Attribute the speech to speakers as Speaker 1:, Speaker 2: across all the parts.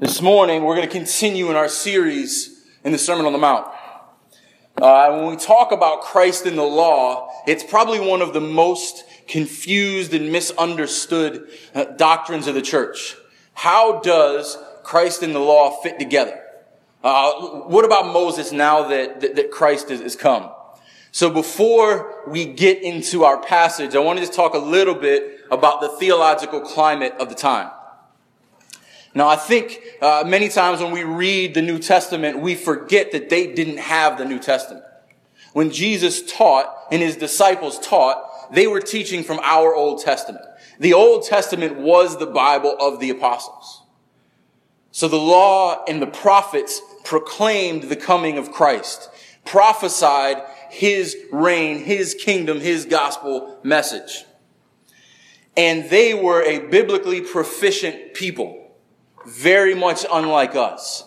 Speaker 1: This morning, we're going to continue in our series in the Sermon on the Mount. Uh, when we talk about Christ and the law, it's probably one of the most confused and misunderstood uh, doctrines of the church. How does Christ and the law fit together? Uh, what about Moses now that, that, that Christ has come? So before we get into our passage, I want to just talk a little bit about the theological climate of the time. Now, I think uh, many times when we read the New Testament, we forget that they didn't have the New Testament. When Jesus taught and his disciples taught, they were teaching from our Old Testament. The Old Testament was the Bible of the apostles. So the law and the prophets proclaimed the coming of Christ, prophesied his reign, his kingdom, his gospel message. And they were a biblically proficient people very much unlike us.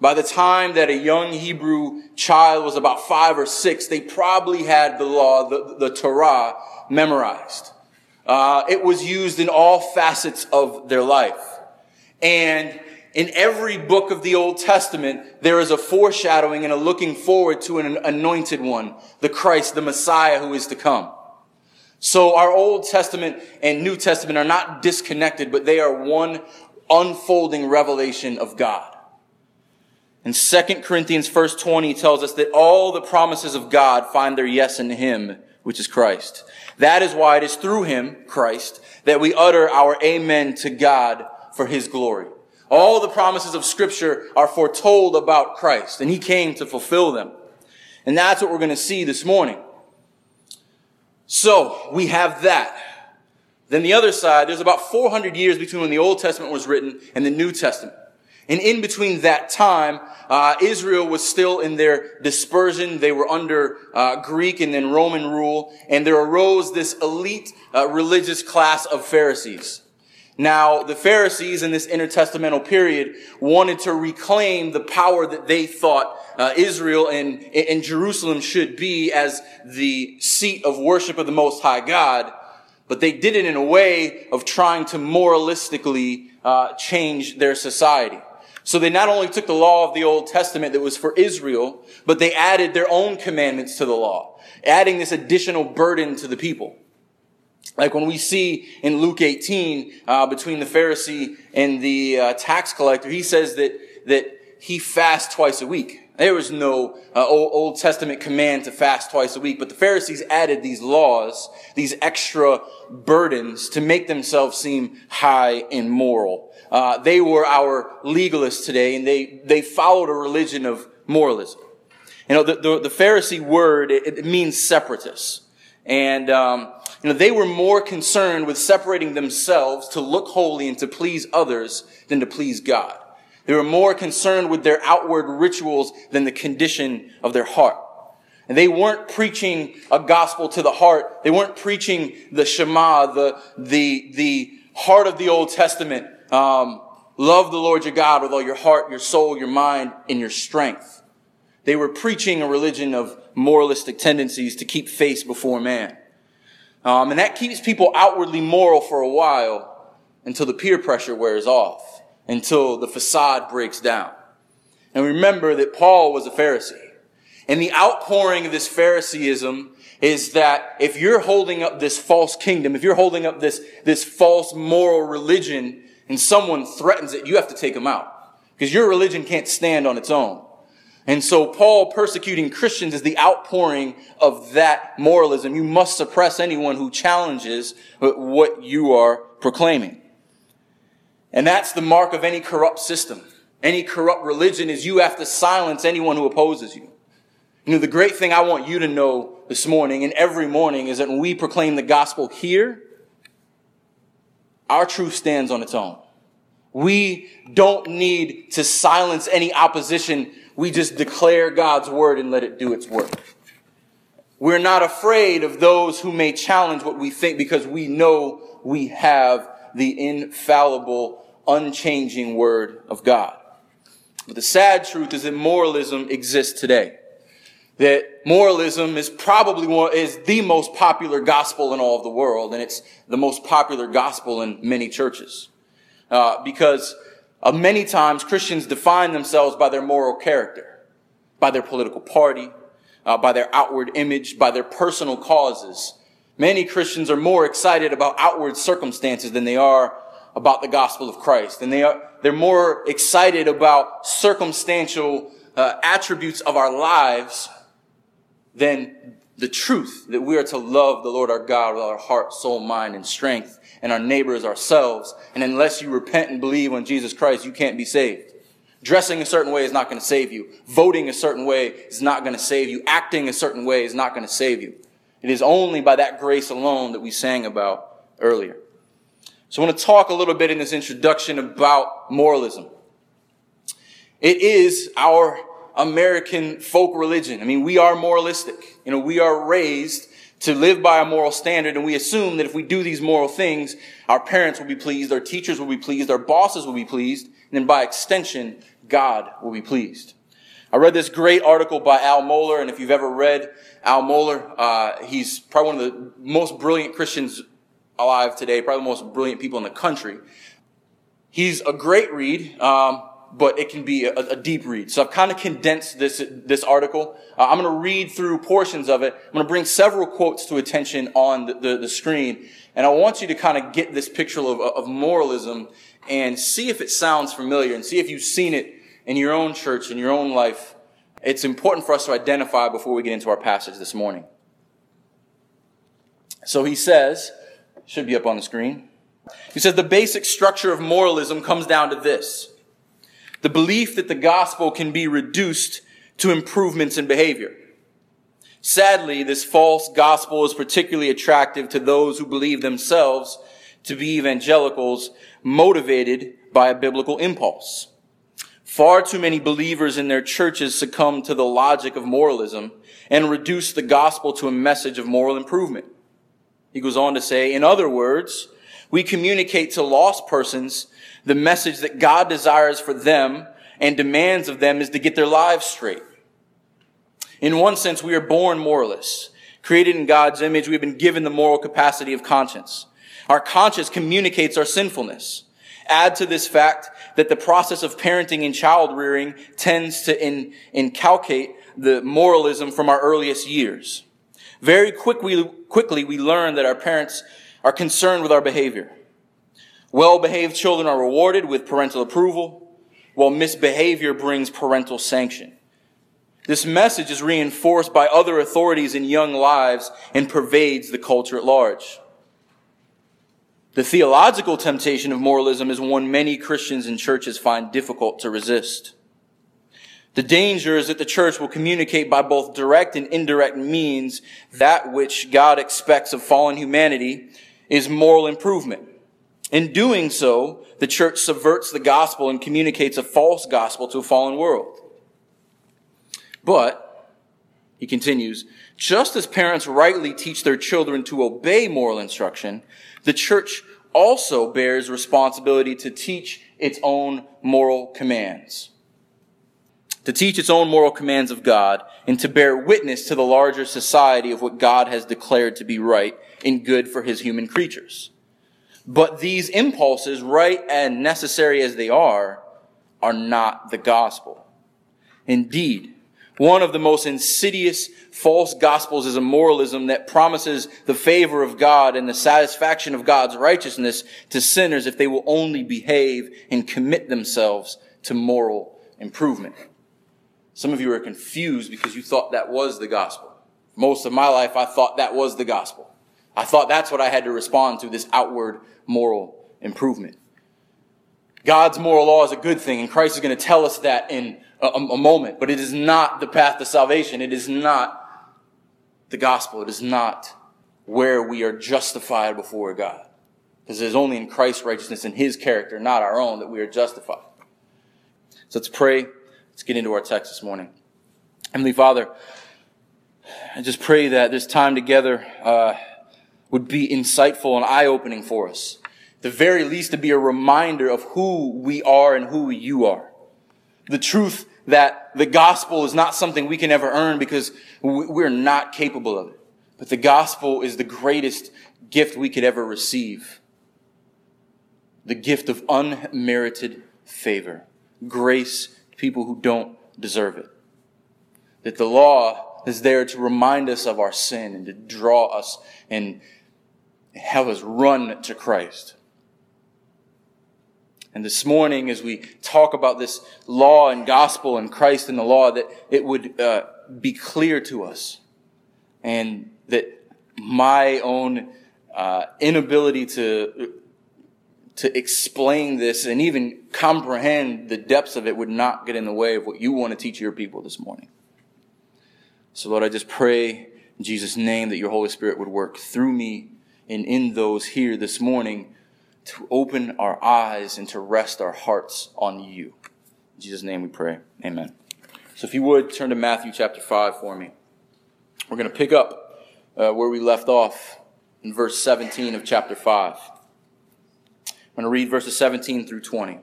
Speaker 1: By the time that a young Hebrew child was about five or six, they probably had the law, the, the Torah, memorized. Uh, it was used in all facets of their life. And in every book of the Old Testament, there is a foreshadowing and a looking forward to an anointed one, the Christ, the Messiah who is to come. So our Old Testament and New Testament are not disconnected, but they are one unfolding revelation of God. And 2 Corinthians verse 20 tells us that all the promises of God find their yes in Him, which is Christ. That is why it is through Him, Christ, that we utter our amen to God for His glory. All the promises of scripture are foretold about Christ, and He came to fulfill them. And that's what we're going to see this morning. So, we have that. Then the other side, there's about 400 years between when the Old Testament was written and the New Testament. And in between that time, uh, Israel was still in their dispersion. They were under uh, Greek and then Roman rule, and there arose this elite uh, religious class of Pharisees. Now, the Pharisees in this intertestamental period wanted to reclaim the power that they thought uh, Israel and, and Jerusalem should be as the seat of worship of the Most High God but they did it in a way of trying to moralistically uh, change their society. So they not only took the law of the Old Testament that was for Israel, but they added their own commandments to the law, adding this additional burden to the people. Like when we see in Luke 18, uh, between the Pharisee and the uh, tax collector, he says that, that he fasts twice a week. There was no uh, Old, Old Testament command to fast twice a week, but the Pharisees added these laws, these extra burdens to make themselves seem high and moral. Uh, they were our legalists today, and they, they followed a religion of moralism. You know, the, the, the Pharisee word, it, it, means separatists. And, um, you know, they were more concerned with separating themselves to look holy and to please others than to please God. They were more concerned with their outward rituals than the condition of their heart. And they weren't preaching a gospel to the heart. They weren't preaching the Shema, the, the, the heart of the Old Testament. Um, love the Lord your God with all your heart, your soul, your mind, and your strength. They were preaching a religion of moralistic tendencies to keep face before man. Um, and that keeps people outwardly moral for a while until the peer pressure wears off until the facade breaks down. And remember that Paul was a Pharisee. And the outpouring of this Phariseeism is that if you're holding up this false kingdom, if you're holding up this, this false moral religion and someone threatens it, you have to take them out. Because your religion can't stand on its own. And so Paul persecuting Christians is the outpouring of that moralism. You must suppress anyone who challenges what you are proclaiming. And that's the mark of any corrupt system. Any corrupt religion is you have to silence anyone who opposes you. You know, the great thing I want you to know this morning and every morning is that when we proclaim the gospel here, our truth stands on its own. We don't need to silence any opposition. We just declare God's word and let it do its work. We're not afraid of those who may challenge what we think because we know we have the infallible, unchanging Word of God. But the sad truth is that moralism exists today. That moralism is probably one, is the most popular gospel in all of the world, and it's the most popular gospel in many churches. Uh, because Uh, many times Christians define themselves by their moral character, by their political party, uh, by their outward image, by their personal causes. Many Christians are more excited about outward circumstances than they are about the gospel of Christ. And they are, they're more excited about circumstantial uh, attributes of our lives than the truth that we are to love the Lord our God with our heart, soul, mind, and strength, and our neighbors ourselves. And unless you repent and believe on Jesus Christ, you can't be saved. Dressing a certain way is not going to save you. Voting a certain way is not going to save you. Acting a certain way is not going to save you. It is only by that grace alone that we sang about earlier. So I want to talk a little bit in this introduction about moralism. It is our American folk religion. I mean, we are moralistic. You know, we are raised to live by a moral standard and we assume that if we do these moral things, our parents will be pleased, our teachers will be pleased, our bosses will be pleased, and then by extension, God will be pleased. I read this great article by Al Mohler, and if you've ever read Al Mohler, uh, he's probably one of the most brilliant Christians alive today, probably the most brilliant people in the country. He's a great read. Um, but it can be a, a deep read. So I've kind of condensed this, this article. Uh, I'm going to read through portions of it. I'm going to bring several quotes to attention on the, the, the screen. And I want you to kind of get this picture of, of moralism and see if it sounds familiar and see if you've seen it in your own church, in your own life. It's important for us to identify before we get into our passage this morning. So he says, should be up on the screen. He says the basic structure of moralism comes down to this the belief that the gospel can be reduced to improvements in behavior. Sadly, this false gospel is particularly attractive to those who believe themselves to be evangelicals motivated by a biblical impulse. Far too many believers in their churches succumb to the logic of moralism and reduce the gospel to a message of moral improvement. He goes on to say, in other words, we communicate to lost persons the message that God desires for them and demands of them is to get their lives straight. In one sense, we are born moralists. Created in God's image, we've been given the moral capacity of conscience. Our conscience communicates our sinfulness. Add to this fact that the process of parenting and child rearing tends to in, inculcate the moralism from our earliest years. Very quickly, quickly, we learn that our parents are concerned with our behavior. Well-behaved children are rewarded with parental approval, while misbehavior brings parental sanction. This message is reinforced by other authorities in young lives and pervades the culture at large. The theological temptation of moralism is one many Christians and churches find difficult to resist. The danger is that the church will communicate by both direct and indirect means that which God expects of fallen humanity is moral improvement. In doing so, the church subverts the gospel and communicates a false gospel to a fallen world. But, he continues, just as parents rightly teach their children to obey moral instruction, the church also bears responsibility to teach its own moral commands. To teach its own moral commands of God and to bear witness to the larger society of what God has declared to be right and good for his human creatures. But these impulses, right and necessary as they are, are not the gospel. Indeed, one of the most insidious false gospels is a moralism that promises the favor of God and the satisfaction of God's righteousness to sinners if they will only behave and commit themselves to moral improvement. Some of you are confused because you thought that was the gospel. Most of my life, I thought that was the gospel. I thought that's what I had to respond to, this outward moral improvement. God's moral law is a good thing, and Christ is going to tell us that in a, a, moment, but it is not the path to salvation. It is not the gospel. It is not where we are justified before God. Because it is only in Christ's righteousness and his character, not our own, that we are justified. So let's pray. Let's get into our text this morning. Heavenly Father, I just pray that this time together, uh, would be insightful and eye-opening for us. The very least to be a reminder of who we are and who you are. The truth that the gospel is not something we can ever earn because we're not capable of it. But the gospel is the greatest gift we could ever receive. The gift of unmerited favor, grace to people who don't deserve it. That the law is there to remind us of our sin and to draw us and have us run to Christ. And this morning, as we talk about this law and gospel and Christ and the law, that it would uh, be clear to us and that my own uh, inability to to explain this and even comprehend the depths of it would not get in the way of what you want to teach your people this morning. So, Lord, I just pray in Jesus' name that your Holy Spirit would work through me and in those here this morning to open our eyes and to rest our hearts on you. In Jesus' name we pray. Amen. So, if you would turn to Matthew chapter 5 for me. We're going to pick up uh, where we left off in verse 17 of chapter 5. I'm going to read verses 17 through 20.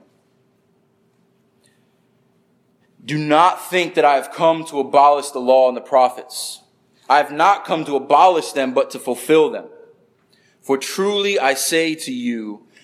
Speaker 1: Do not think that I have come to abolish the law and the prophets. I have not come to abolish them, but to fulfill them. For truly I say to you,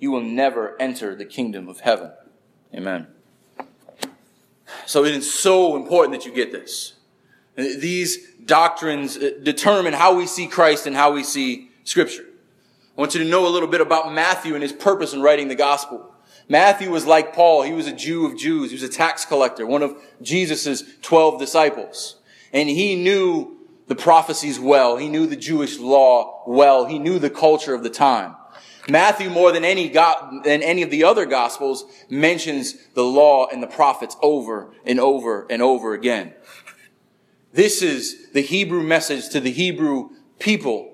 Speaker 1: you will never enter the kingdom of heaven. Amen. So it is so important that you get this. These doctrines uh, determine how we see Christ and how we see Scripture. I want you to know a little bit about Matthew and his purpose in writing the gospel. Matthew was like Paul. He was a Jew of Jews. He was a tax collector, one of Jesus' 12 disciples. And he knew the prophecies well. He knew the Jewish law well. He knew the culture of the time. Matthew, more than any, than any of the other gospels, mentions the law and the prophets over and over and over again. This is the Hebrew message to the Hebrew people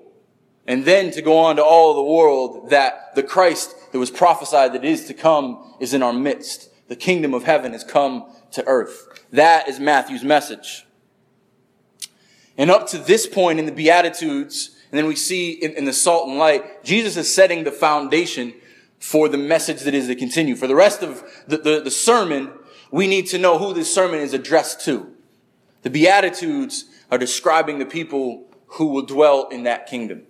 Speaker 1: and then to go on to all the world that the Christ that was prophesied that is to come is in our midst. The kingdom of heaven has come to earth. That is Matthew's message. And up to this point in the Beatitudes, and then we see in, in the salt and light, Jesus is setting the foundation for the message that is to continue. For the rest of the, the, the sermon, we need to know who this sermon is addressed to. The Beatitudes are describing the people who will dwell in that kingdom.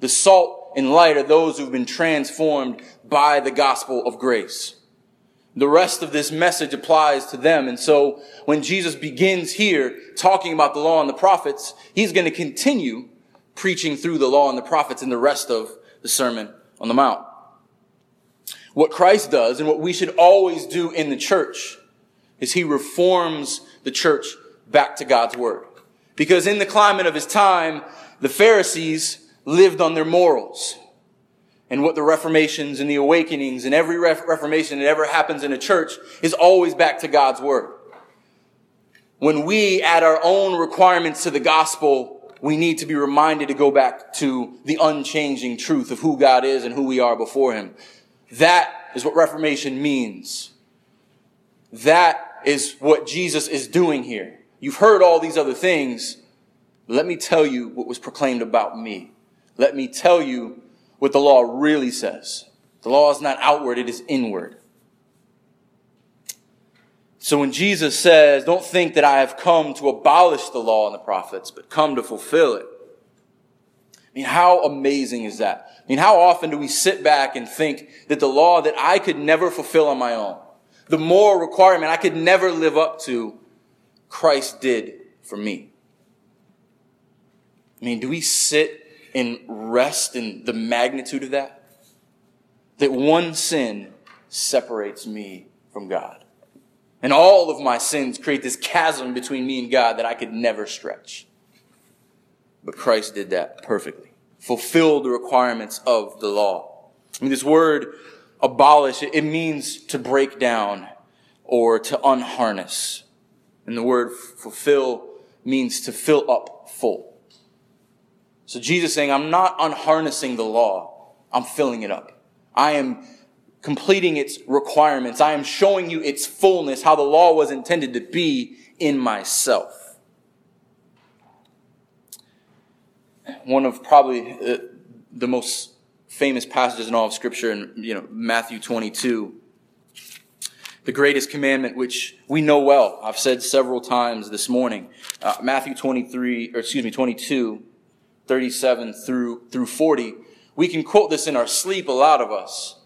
Speaker 1: The salt and light are those who've been transformed by the gospel of grace. The rest of this message applies to them. And so when Jesus begins here talking about the law and the prophets, he's going to continue preaching through the law and the prophets in the rest of the Sermon on the Mount. What Christ does and what we should always do in the church is he reforms the church back to God's word. Because in the climate of his time, the Pharisees lived on their morals. And what the reformations and the awakenings and every reformation that ever happens in a church is always back to God's word. When we add our own requirements to the gospel, we need to be reminded to go back to the unchanging truth of who God is and who we are before Him. That is what Reformation means. That is what Jesus is doing here. You've heard all these other things. Let me tell you what was proclaimed about me. Let me tell you what the law really says. The law is not outward, it is inward. So when Jesus says, don't think that I have come to abolish the law and the prophets, but come to fulfill it. I mean, how amazing is that? I mean, how often do we sit back and think that the law that I could never fulfill on my own, the moral requirement I could never live up to, Christ did for me? I mean, do we sit and rest in the magnitude of that? That one sin separates me from God. And all of my sins create this chasm between me and God that I could never stretch. But Christ did that perfectly, fulfilled the requirements of the law. I mean, this word abolish, it means to break down or to unharness. And the word fulfill means to fill up full. So Jesus saying, I'm not unharnessing the law. I'm filling it up. I am completing its requirements. I am showing you its fullness, how the law was intended to be in myself. One of probably uh, the most famous passages in all of scripture in, you know, Matthew 22. The greatest commandment, which we know well. I've said several times this morning. Uh, Matthew 23, or excuse me, 22, 37 through, through 40. We can quote this in our sleep, a lot of us.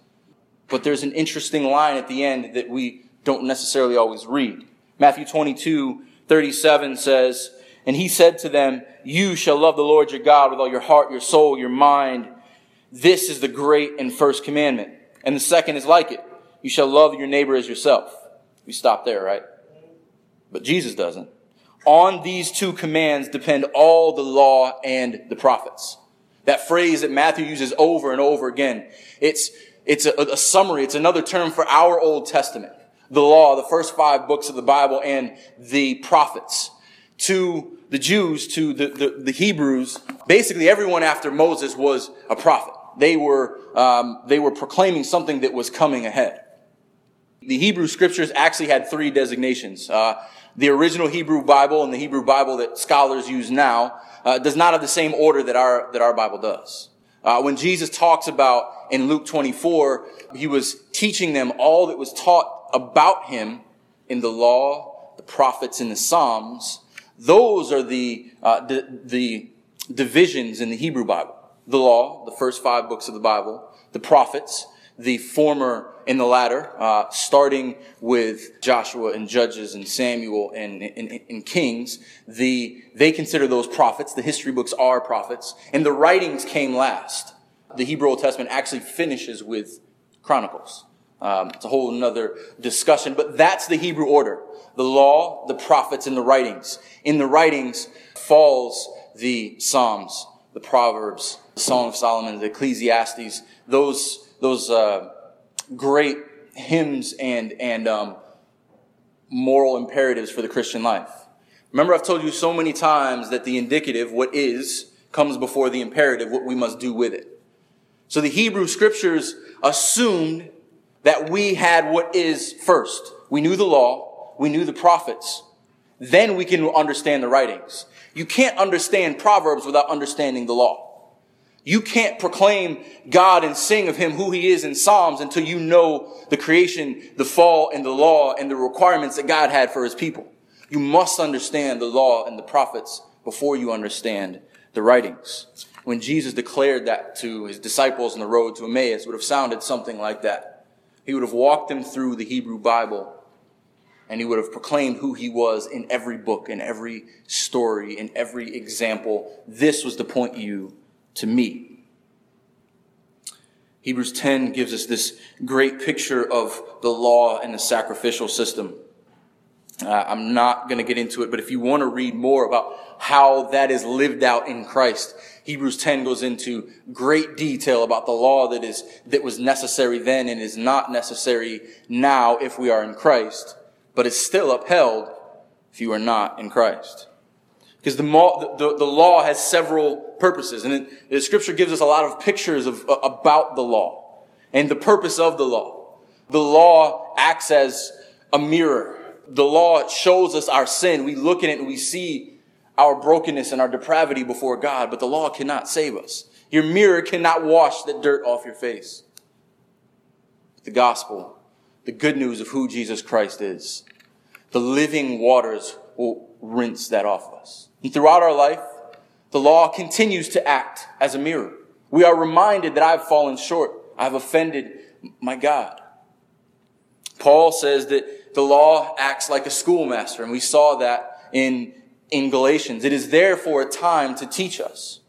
Speaker 1: But there's an interesting line at the end that we don't necessarily always read. Matthew 22, 37 says, And he said to them, You shall love the Lord your God with all your heart, your soul, your mind. This is the great and first commandment. And the second is like it. You shall love your neighbor as yourself. We stop there, right? But Jesus doesn't. On these two commands depend all the law and the prophets. That phrase that Matthew uses over and over again. It's it's a, a summary. It's another term for our Old Testament. The law, the first five books of the Bible and the prophets. To the Jews, to the, the, the Hebrews, basically everyone after Moses was a prophet. They were, um, they were proclaiming something that was coming ahead. The Hebrew scriptures actually had three designations. Uh, the original Hebrew Bible and the Hebrew Bible that scholars use now uh, does not have the same order that our that our Bible does. Uh, when Jesus talks about in Luke 24, he was teaching them all that was taught about him in the law, the prophets, and the Psalms. Those are the, uh, the, the divisions in the Hebrew Bible. The law, the first five books of the Bible, the prophets, the former and the latter, uh, starting with Joshua and Judges and Samuel and, and, and, Kings. The, they consider those prophets. The history books are prophets. And the writings came last. The Hebrew Old Testament actually finishes with Chronicles. Um, it's a whole another discussion, but that's the Hebrew order. The law, the prophets, and the writings. In the writings falls the Psalms, the Proverbs, the Song of Solomon, the Ecclesiastes, those those uh, great hymns and and um, moral imperatives for the Christian life. Remember, I've told you so many times that the indicative, what is, comes before the imperative, what we must do with it. So the Hebrew scriptures assumed that we had what is first. We knew the law, we knew the prophets. Then we can understand the writings. You can't understand Proverbs without understanding the law. You can't proclaim God and sing of Him who He is in Psalms until you know the creation, the fall, and the law and the requirements that God had for His people. You must understand the law and the prophets before you understand the writings. When Jesus declared that to His disciples on the road to Emmaus, would have sounded something like that. He would have walked them through the Hebrew Bible and he would have proclaimed who he was in every book, in every story, in every example. This was the point you to me. Hebrews 10 gives us this great picture of the law and the sacrificial system. Uh, I'm not going to get into it, but if you want to read more about how that is lived out in Christ, Hebrews 10 goes into great detail about the law that is, that was necessary then and is not necessary now if we are in Christ, but is still upheld if you are not in Christ. Because the, the, the, law has several purposes. And it, the scripture gives us a lot of pictures of, uh, about the law and the purpose of the law. The law acts as a mirror. The law shows us our sin. We look at it and we see our brokenness and our depravity before God, but the law cannot save us. Your mirror cannot wash the dirt off your face. The gospel, the good news of who Jesus Christ is, the living waters will rinse that off us. And throughout our life, the law continues to act as a mirror. We are reminded that I've fallen short. I've offended my God. Paul says that the law acts like a schoolmaster, and we saw that in, in Galatians. It is there for a time to teach us.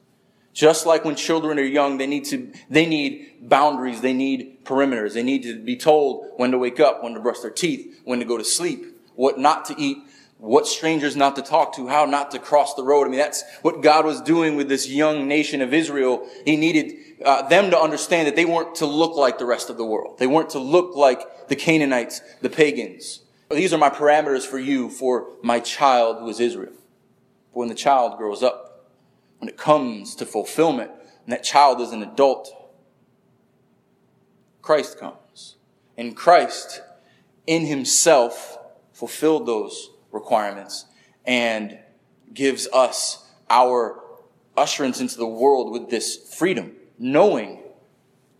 Speaker 1: Just like when children are young, they need to, they need boundaries, they need perimeters, they need to be told when to wake up, when to brush their teeth, when to go to sleep, what not to eat, what strangers not to talk to, how not to cross the road. I mean, that's what God was doing with this young nation of Israel. He needed uh, them to understand that they weren't to look like the rest of the world. They weren't to look like the Canaanites, the pagans. These are my parameters for you, for my child who is Israel. But when the child grows up, when it comes to fulfillment, and that child is an adult, Christ comes. And Christ, in himself, fulfilled those requirements and gives us our usherance into the world with this freedom, knowing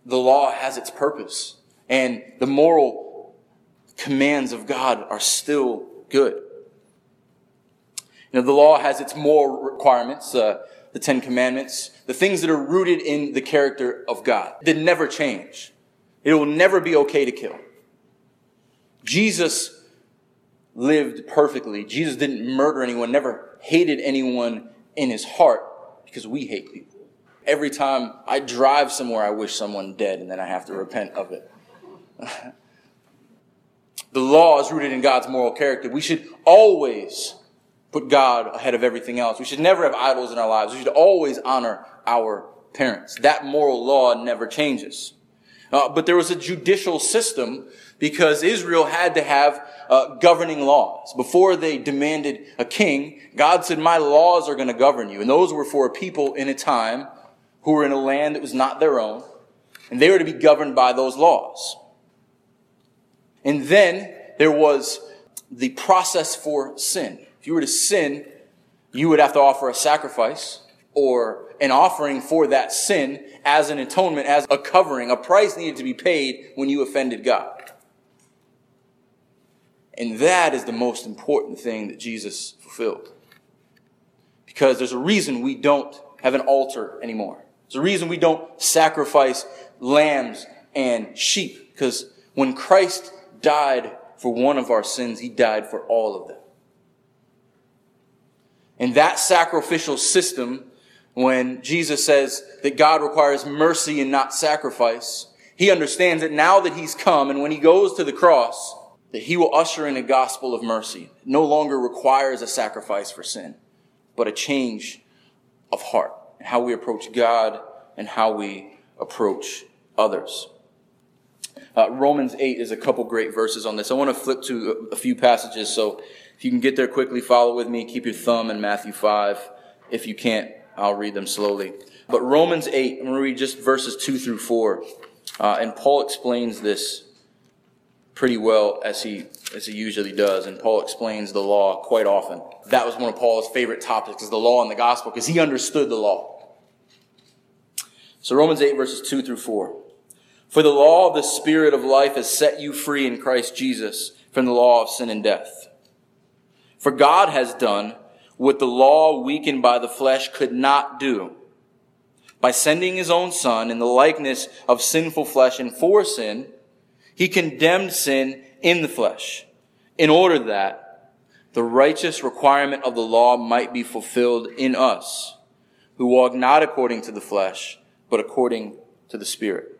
Speaker 1: the law has its purpose and the moral commands of God are still good. You know, the law has its moral requirements, uh, the Ten Commandments, the things that are rooted in the character of God that never change. It will never be okay to kill. Jesus lived perfectly. Jesus didn't murder anyone, never hated anyone in his heart because we hate people. Every time I drive somewhere, I wish someone dead and then I have to repent of it. the law is rooted in God's moral character. We should always put God ahead of everything else. We should never have idols in our lives. We should always honor our parents. That moral law never changes. Uh, but there was a judicial system because Israel had to have uh, governing laws. Before they demanded a king, God said, My laws are going to govern you. And those were for a people in a time who were in a land that was not their own, and they were to be governed by those laws. And then there was the process for sin. If you were to sin, you would have to offer a sacrifice or an offering for that sin as an atonement, as a covering. A price needed to be paid when you offended God. And that is the most important thing that Jesus fulfilled. Because there's a reason we don't have an altar anymore. There's a reason we don't sacrifice lambs and sheep. Because when Christ died for one of our sins, he died for all of them. And that sacrificial system, when Jesus says that God requires mercy and not sacrifice, he understands that now that he's come and when he goes to the cross, that he will usher in a gospel of mercy. No longer requires a sacrifice for sin, but a change of heart and how we approach God and how we approach others. Uh, Romans 8 is a couple great verses on this. I want to flip to a, a few passages, so if you can get there quickly, follow with me. Keep your thumb in Matthew 5. If you can't, I'll read them slowly. But Romans 8, I'm going to read just verses 2 through 4. Uh, and Paul explains this pretty well as he, as he usually does. And Paul explains the law quite often. That was one of Paul's favorite topics, is the law and the gospel, because he understood the law. So Romans 8, verses 2 through 4. For the law of the Spirit of life has set you free in Christ Jesus from the law of sin and death. For God has done what the law weakened by the flesh could not do. By sending his own son in the likeness of sinful flesh and for sin, he condemned sin in the flesh in order that the righteous requirement of the law might be fulfilled in us who walk not according to the flesh, but according to the Spirit.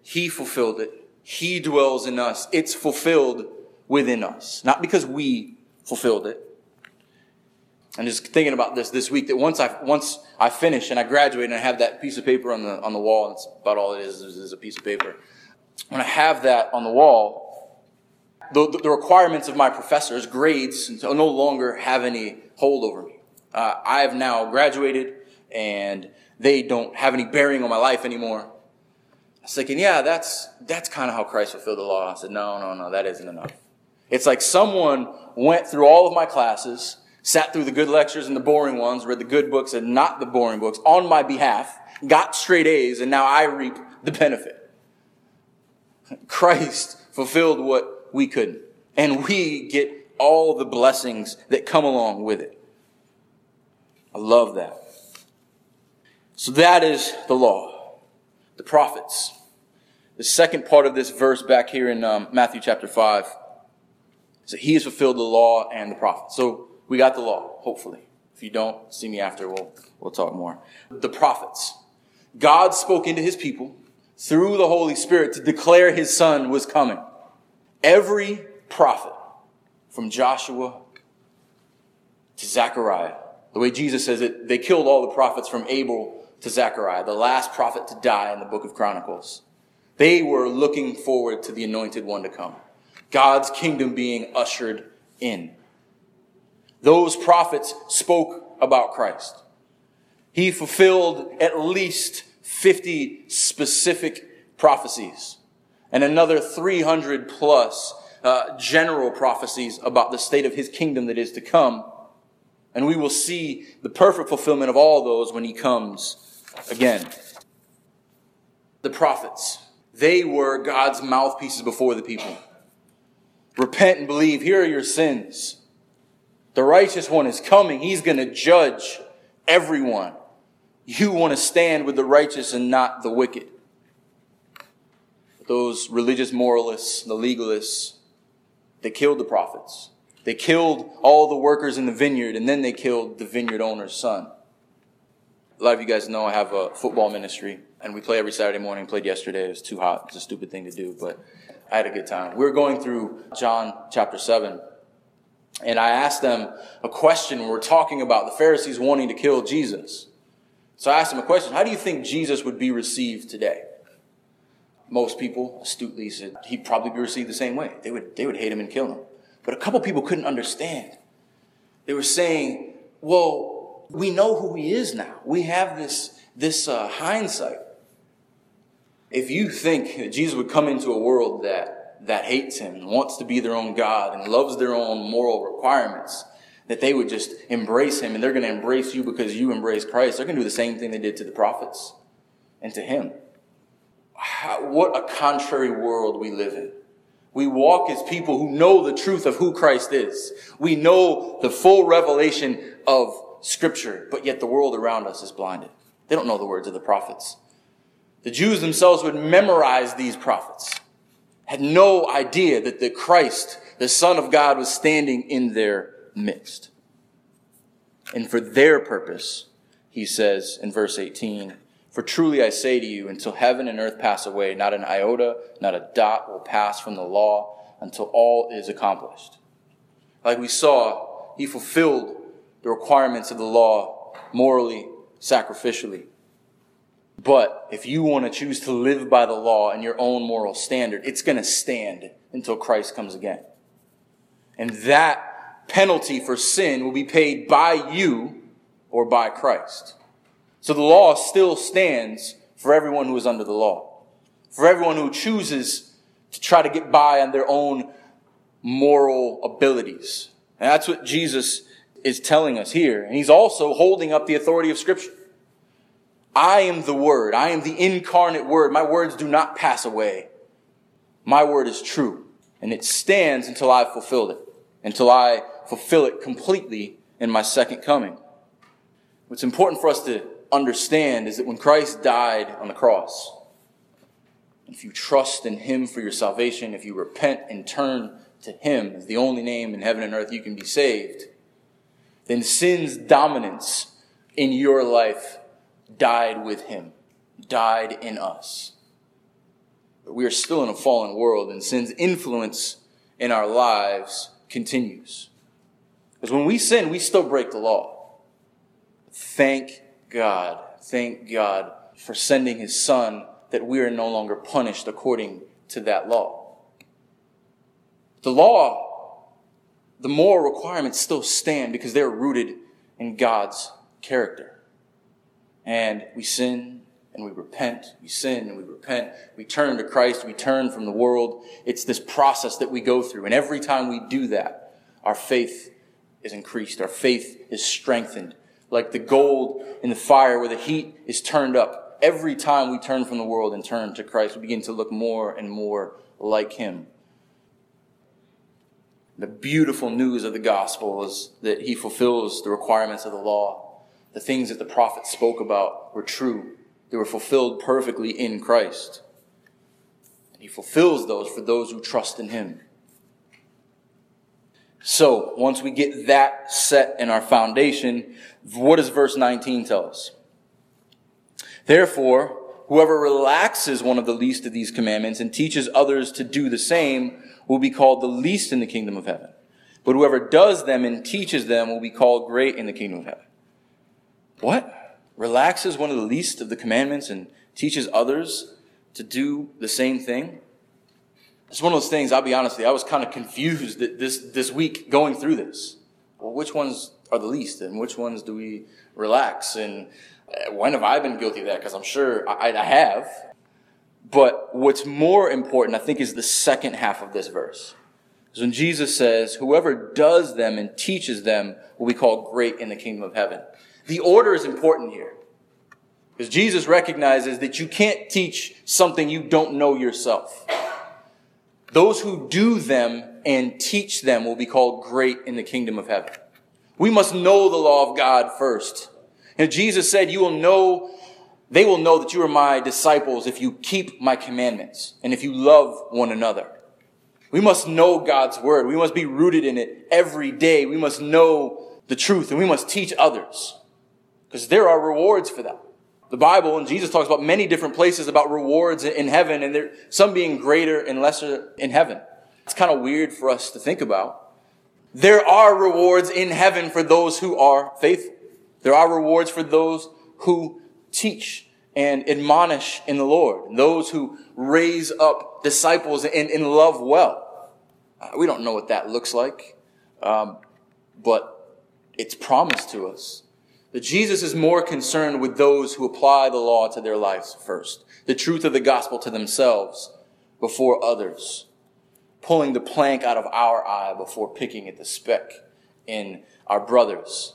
Speaker 1: He fulfilled it. He dwells in us. It's fulfilled within us. Not because we fulfilled it. I'm just thinking about this this week that once I once I finish and I graduate and I have that piece of paper on the on the wall, and it's about all it is is a piece of paper. When I have that on the wall, the, the requirements of my professors' grades no longer have any hold over me. Uh, I have now graduated, and they don't have any bearing on my life anymore. I was thinking, yeah, that's that's kind of how Christ fulfilled the law. I said, no, no, no, that isn't enough. It's like someone went through all of my classes, sat through the good lectures and the boring ones, read the good books and not the boring books on my behalf, got straight A's, and now I reap the benefit. Christ fulfilled what we couldn't. And we get all the blessings that come along with it. I love that. So that is the law, the prophets. The second part of this verse back here in um, Matthew chapter 5 so he has fulfilled the law and the prophets. So we got the law, hopefully. If you don't, see me after. We'll, we'll talk more. The prophets. God spoke into his people through the Holy Spirit to declare his son was coming. Every prophet from Joshua to Zechariah, the way Jesus says it, they killed all the prophets from Abel to Zechariah, the last prophet to die in the book of Chronicles. They were looking forward to the anointed one to come. God's kingdom being ushered in. Those prophets spoke about Christ. He fulfilled at least 50 specific prophecies and another 300 plus uh, general prophecies about the state of his kingdom that is to come. And we will see the perfect fulfillment of all those when he comes again. The prophets, they were God's mouthpieces before the people. Repent and believe. Here are your sins. The righteous one is coming. He's going to judge everyone. You want to stand with the righteous and not the wicked. Those religious moralists, the legalists, they killed the prophets. They killed all the workers in the vineyard, and then they killed the vineyard owner's son. A lot of you guys know I have a football ministry, and we play every Saturday morning. Played yesterday. It was too hot. It's a stupid thing to do, but I had a good time. We're going through John chapter 7, and I asked them a question. We we're talking about the Pharisees wanting to kill Jesus. So I asked them a question How do you think Jesus would be received today? Most people astutely said he'd probably be received the same way. They would, they would hate him and kill him. But a couple people couldn't understand. They were saying, well, we know who he is now. We have this, this uh, hindsight. If you think that Jesus would come into a world that, that hates him and wants to be their own God and loves their own moral requirements, that they would just embrace him and they're going to embrace you because you embrace Christ, they're going to do the same thing they did to the prophets and to him. How, what a contrary world we live in. We walk as people who know the truth of who Christ is. We know the full revelation of Scripture, but yet the world around us is blinded. They don't know the words of the prophets. The Jews themselves would memorize these prophets, had no idea that the Christ, the Son of God, was standing in their midst. And for their purpose, he says in verse 18, For truly I say to you, until heaven and earth pass away, not an iota, not a dot will pass from the law until all is accomplished. Like we saw, he fulfilled the requirements of the law morally, sacrificially. But if you want to choose to live by the law and your own moral standard, it's going to stand until Christ comes again. And that penalty for sin will be paid by you or by Christ. So the law still stands for everyone who is under the law. For everyone who chooses to try to get by on their own moral abilities. And that's what Jesus is telling us here. And he's also holding up the authority of Scripture. I am the Word. I am the incarnate Word. My words do not pass away. My word is true, and it stands until I've fulfilled it, until I fulfill it completely in my second coming. What's important for us to understand is that when Christ died on the cross, if you trust in Him for your salvation, if you repent and turn to Him as the only name in heaven and earth you can be saved, then sin's dominance in your life died with him, died in us. But we are still in a fallen world, and sin's influence in our lives continues. Because when we sin, we still break the law. Thank God, thank God for sending his son that we are no longer punished according to that law. The law, the moral requirements still stand because they're rooted in God's character and we sin and we repent. We sin and we repent. We turn to Christ. We turn from the world. It's this process that we go through. And every time we do that, our faith is increased. Our faith is strengthened. Like the gold in the fire where the heat is turned up. Every time we turn from the world and turn to Christ, we begin to look more and more like Him. The beautiful news of the gospel is that He fulfills the requirements of the law the things that the prophets spoke about were true. They were fulfilled perfectly in Christ. And he fulfills those for those who trust in him. So, once we get that set in our foundation, what does verse 19 tell us? Therefore, whoever relaxes one of the least of these commandments and teaches others to do the same will be called the least in the kingdom of heaven. But whoever does them and teaches them will be called great in the kingdom of heaven. What? Relaxes one of the least of the commandments and teaches others to do the same thing? It's one of those things, I'll be honest with you, I was kind of confused this, this week going through this. Well, which ones are the least and which ones do we relax? And uh, when have I been guilty of that? Because I'm sure I, I have. But what's more important, I think, is the second half of this verse. Is when Jesus says, whoever does them and teaches them will be called great in the kingdom of heaven. The order is important here. Because Jesus recognizes that you can't teach something you don't know yourself. Those who do them and teach them will be called great in the kingdom of heaven. We must know the law of God first. And Jesus said, you will know, they will know that you are my disciples if you keep my commandments and if you love one another. We must know God's word. We must be rooted in it every day. We must know the truth and we must teach others because there are rewards for that. The Bible and Jesus talks about many different places about rewards in heaven and there, some being greater and lesser in heaven. It's kind of weird for us to think about. There are rewards in heaven for those who are faithful. There are rewards for those who teach and admonish in the Lord, and those who raise up disciples and, and love well. Uh, we don't know what that looks like, um, but it's promised to us. That Jesus is more concerned with those who apply the law to their lives first, the truth of the gospel to themselves before others pulling the plank out of our eye before picking at the speck in our brothers.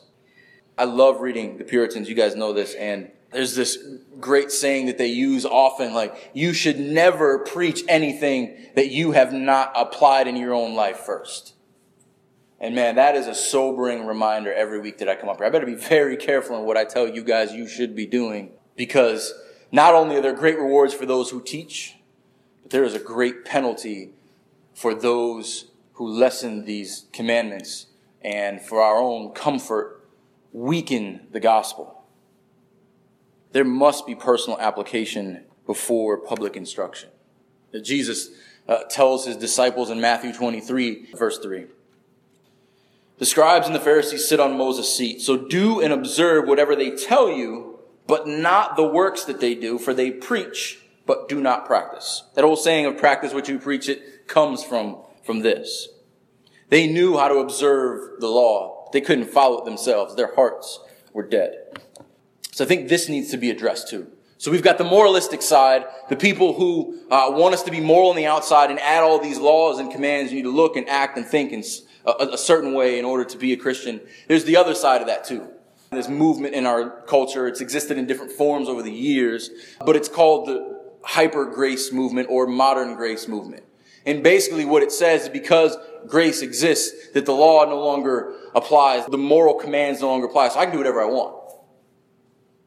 Speaker 1: I love reading the Puritans. You guys know this. And there's this great saying that they use often, like, you should never preach anything that you have not applied in your own life first. And man, that is a sobering reminder every week that I come up here. I better be very careful in what I tell you guys you should be doing because not only are there great rewards for those who teach, but there is a great penalty for those who lessen these commandments and for our own comfort weaken the gospel. There must be personal application before public instruction. Jesus uh, tells his disciples in Matthew 23, verse 3. The scribes and the Pharisees sit on Moses' seat. So do and observe whatever they tell you, but not the works that they do, for they preach, but do not practice. That old saying of practice what you preach it comes from, from this. They knew how to observe the law. They couldn't follow it themselves. Their hearts were dead. So I think this needs to be addressed too. So we've got the moralistic side, the people who uh, want us to be moral on the outside and add all these laws and commands. You need to look and act and think in a, a certain way in order to be a Christian. There's the other side of that too. This movement in our culture, it's existed in different forms over the years, but it's called the hyper grace movement or modern grace movement. And basically what it says is because grace exists, that the law no longer applies, the moral commands no longer apply, so I can do whatever I want.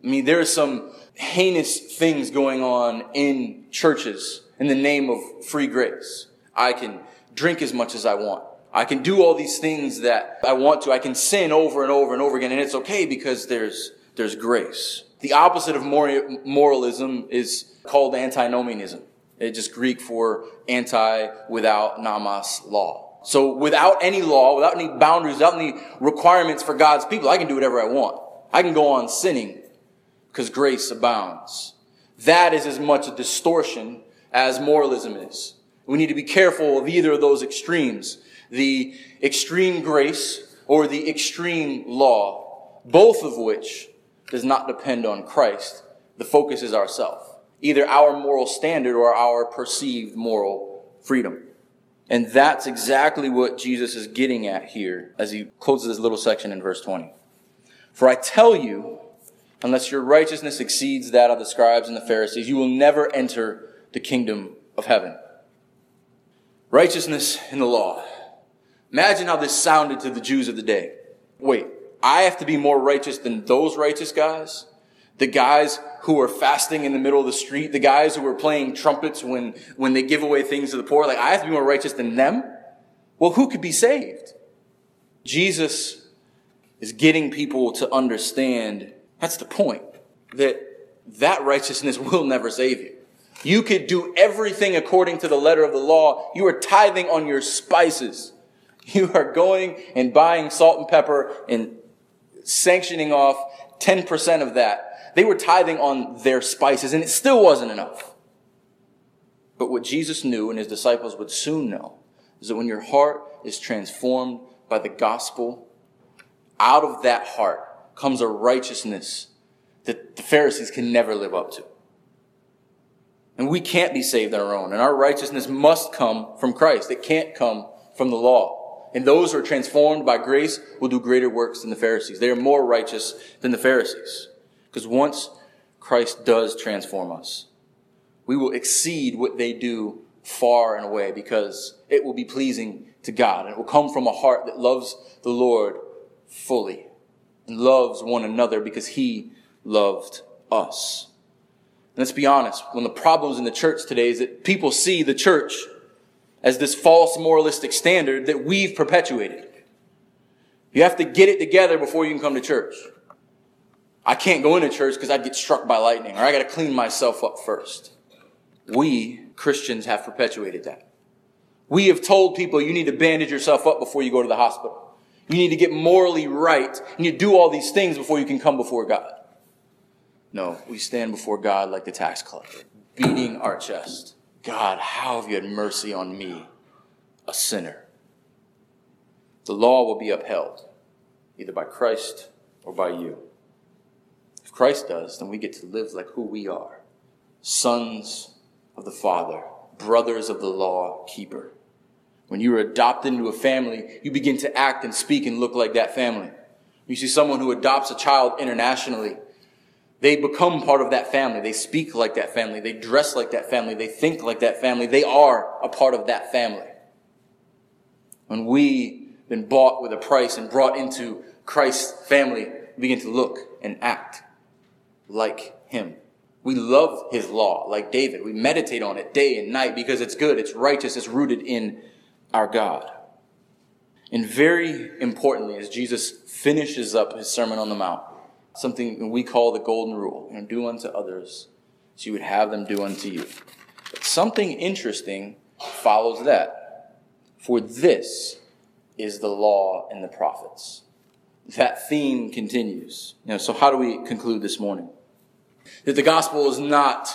Speaker 1: I mean, there are some heinous things going on in churches in the name of free grace. I can drink as much as I want. I can do all these things that I want to. I can sin over and over and over again, and it's okay because there's, there's grace. The opposite of moralism is called antinomianism. It's just Greek for anti without nomos law. So without any law, without any boundaries, without any requirements for God's people, I can do whatever I want. I can go on sinning because grace abounds. That is as much a distortion as moralism is. We need to be careful of either of those extremes. The extreme grace or the extreme law, both of which does not depend on Christ. The focus is ourself either our moral standard or our perceived moral freedom. And that's exactly what Jesus is getting at here as he closes this little section in verse 20. For I tell you, unless your righteousness exceeds that of the scribes and the Pharisees, you will never enter the kingdom of heaven. Righteousness in the law. Imagine how this sounded to the Jews of the day. Wait, I have to be more righteous than those righteous guys? The guys who are fasting in the middle of the street, the guys who are playing trumpets when, when they give away things to the poor, like, I have to be more righteous than them? Well, who could be saved? Jesus is getting people to understand that's the point that that righteousness will never save you. You could do everything according to the letter of the law. You are tithing on your spices. You are going and buying salt and pepper and sanctioning off 10% of that they were tithing on their spices and it still wasn't enough. But what Jesus knew and his disciples would soon know is that when your heart is transformed by the gospel, out of that heart comes a righteousness that the Pharisees can never live up to. And we can't be saved on our own. And our righteousness must come from Christ. It can't come from the law. And those who are transformed by grace will do greater works than the Pharisees. They are more righteous than the Pharisees. Because once Christ does transform us, we will exceed what they do far and away because it will be pleasing to God. And it will come from a heart that loves the Lord fully and loves one another because he loved us. And let's be honest, one of the problems in the church today is that people see the church as this false moralistic standard that we've perpetuated. You have to get it together before you can come to church. I can't go into church because I'd get struck by lightning, or I got to clean myself up first. We, Christians, have perpetuated that. We have told people you need to bandage yourself up before you go to the hospital. You need to get morally right. And you do all these things before you can come before God. No, we stand before God like the tax collector, beating our chest. God, how have you had mercy on me, a sinner? The law will be upheld, either by Christ or by you. If Christ does, then we get to live like who we are sons of the Father, brothers of the law keeper. When you are adopted into a family, you begin to act and speak and look like that family. You see someone who adopts a child internationally, they become part of that family. They speak like that family. They dress like that family. They think like that family. They are a part of that family. When we been bought with a price and brought into Christ's family, we begin to look and act like him. We love his law like David. We meditate on it day and night because it's good, it's righteous, it's rooted in our God. And very importantly, as Jesus finishes up his Sermon on the Mount, something we call the golden rule you know, do unto others as you would have them do unto you. But something interesting follows that. For this is the law and the prophets. That theme continues. You know, so how do we conclude this morning? That the gospel is not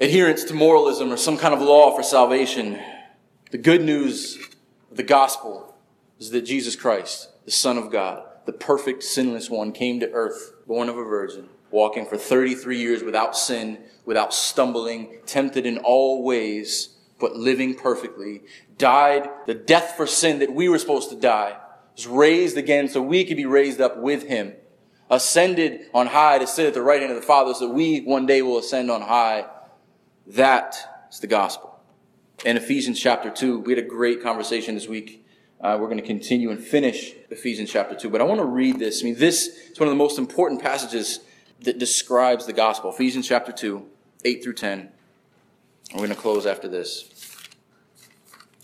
Speaker 1: adherence to moralism or some kind of law for salvation. The good news of the gospel is that Jesus Christ, the Son of God, the perfect sinless one, came to earth, born of a virgin, walking for 33 years without sin, without stumbling, tempted in all ways, but living perfectly, died the death for sin that we were supposed to die, was raised again so we could be raised up with him, ascended on high to sit at the right hand of the Father so we one day will ascend on high. That is the gospel. In Ephesians chapter 2, we had a great conversation this week uh, we're going to continue and finish Ephesians chapter 2. But I want to read this. I mean, this is one of the most important passages that describes the gospel. Ephesians chapter 2, 8 through 10. We're going to close after this.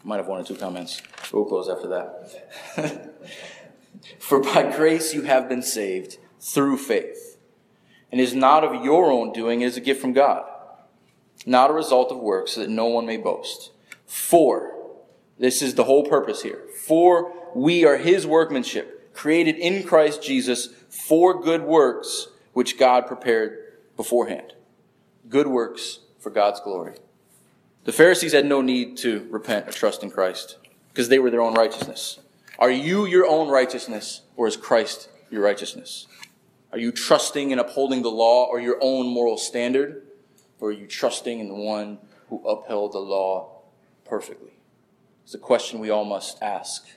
Speaker 1: I might have one or two comments. We'll close after that. For by grace you have been saved through faith. And is not of your own doing, it is a gift from God. Not a result of works, so that no one may boast. For, this is the whole purpose here. For we are his workmanship, created in Christ Jesus for good works, which God prepared beforehand. Good works for God's glory. The Pharisees had no need to repent or trust in Christ because they were their own righteousness. Are you your own righteousness or is Christ your righteousness? Are you trusting in upholding the law or your own moral standard? Or are you trusting in the one who upheld the law perfectly? It's a question we all must ask.